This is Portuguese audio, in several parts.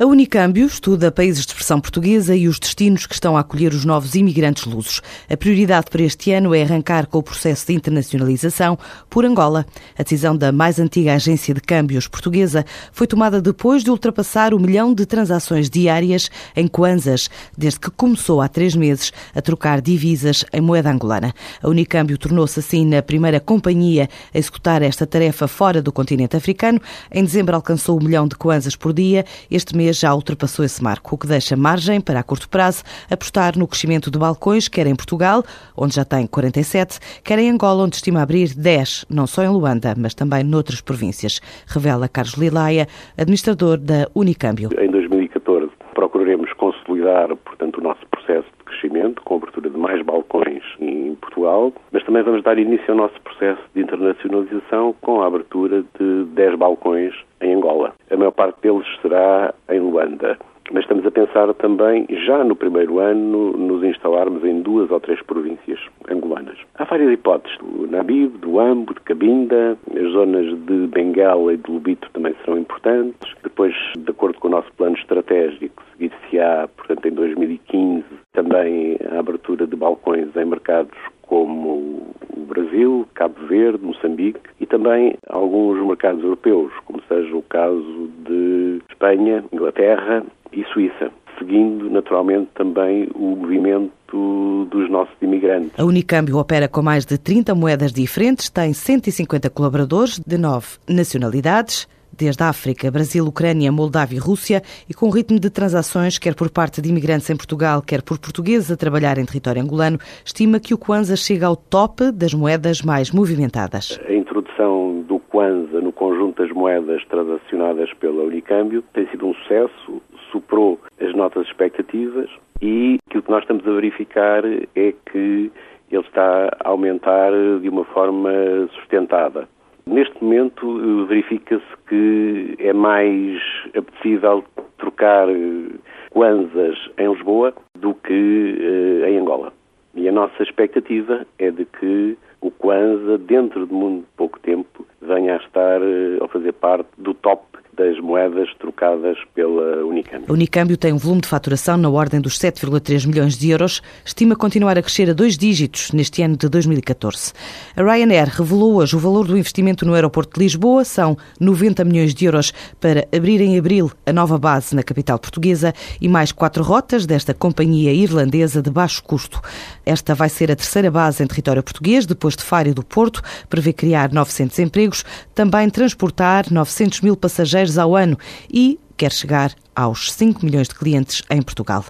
A Unicâmbio estuda países de expressão portuguesa e os destinos que estão a acolher os novos imigrantes lusos. A prioridade para este ano é arrancar com o processo de internacionalização por Angola. A decisão da mais antiga agência de câmbios portuguesa foi tomada depois de ultrapassar o milhão de transações diárias em Kwanzas, desde que começou há três meses a trocar divisas em moeda angolana. A Unicâmbio tornou-se assim na primeira companhia a executar esta tarefa fora do continente africano. Em dezembro alcançou o milhão de Kwanzas por dia. Este mês já ultrapassou esse marco, o que deixa margem para, a curto prazo, apostar no crescimento de balcões, quer em Portugal, onde já tem 47, quer em Angola, onde estima abrir 10, não só em Luanda, mas também noutras províncias, revela Carlos Lilaia, administrador da Unicâmbio. Em 2014 procuraremos consolidar, portanto, o nosso processo crescimento, com a abertura de mais balcões em Portugal, mas também vamos dar início ao nosso processo de internacionalização com a abertura de 10 balcões em Angola. A maior parte deles será em Luanda. Mas estamos a pensar também, já no primeiro ano, nos instalarmos em duas ou três províncias angolanas. Há várias hipóteses, do Nabib, do Ambo, de Cabinda, as zonas de Benguela e de Lubito também serão importantes. Depois, de acordo com o nosso plano estratégico, seguir-se-á, portanto, em 2015, também a abertura de balcões em mercados como o Brasil, Cabo Verde, Moçambique e também alguns mercados europeus, como seja o caso de Espanha, Inglaterra e Suíça seguindo naturalmente também o movimento dos nossos imigrantes. A Unicâmbio opera com mais de 30 moedas diferentes, tem 150 colaboradores de nove nacionalidades desde a África, Brasil, Ucrânia, Moldávia e Rússia, e com ritmo de transações, quer por parte de imigrantes em Portugal, quer por portugueses a trabalhar em território angolano, estima que o Kwanza chega ao top das moedas mais movimentadas. A introdução do Kwanza no conjunto das moedas transacionadas pela Unicâmbio tem sido um sucesso, superou as nossas expectativas e aquilo que nós estamos a verificar é que ele está a aumentar de uma forma sustentada. Neste momento eh, verifica-se que é mais apetecível trocar eh, kwanzas em Lisboa do que eh, em Angola. E a nossa expectativa é de que o Kwanza, dentro de muito pouco tempo, venha a estar a fazer parte do top das moedas trocadas pela Unicâmbio. A Unicâmbio tem um volume de faturação na ordem dos 7,3 milhões de euros, estima continuar a crescer a dois dígitos neste ano de 2014. A Ryanair revelou hoje o valor do investimento no aeroporto de Lisboa, são 90 milhões de euros para abrir em abril a nova base na capital portuguesa e mais quatro rotas desta companhia irlandesa de baixo custo. Esta vai ser a terceira base em território português, depois de Faro e do Porto, prevê criar 900 empregos, também transportar 900 mil passageiros ao ano e quer chegar aos 5 milhões de clientes em Portugal.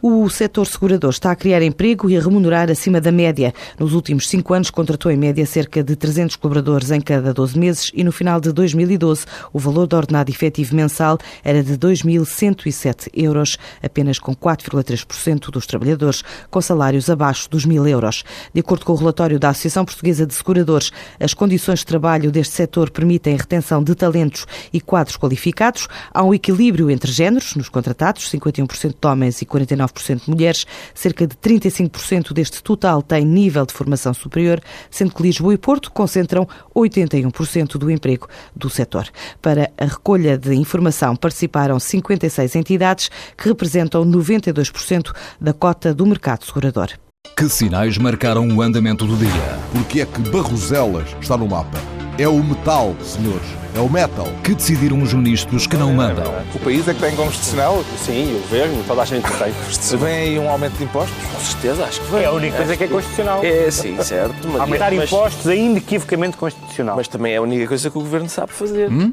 O setor segurador está a criar emprego e a remunerar acima da média. Nos últimos cinco anos, contratou em média cerca de 300 colaboradores em cada 12 meses e no final de 2012 o valor do ordenado efetivo mensal era de 2.107 euros, apenas com 4,3% dos trabalhadores com salários abaixo dos 1.000 euros. De acordo com o relatório da Associação Portuguesa de Seguradores, as condições de trabalho deste setor permitem a retenção de talentos e quadros qualificados. Há um equilíbrio entre géneros géneros nos contratados, 51% de homens e 49% de mulheres. Cerca de 35% deste total tem nível de formação superior, sendo que Lisboa e Porto concentram 81% do emprego do setor. Para a recolha de informação participaram 56 entidades que representam 92% da cota do mercado segurador. Que sinais marcaram o andamento do dia? Porque é que Barroselas está no mapa? É o metal, senhores é o metal. Que decidiram os ministros que não mandam. O país é que tem constitucional? Sim, o governo, toda a gente tem constitucional. Vem aí um aumento de impostos? Com certeza, acho que vem. É a única coisa que é constitucional. É, sim, certo. Aumentar impostos é inequivocamente constitucional. Mas também é a única coisa que o governo sabe fazer. Hum?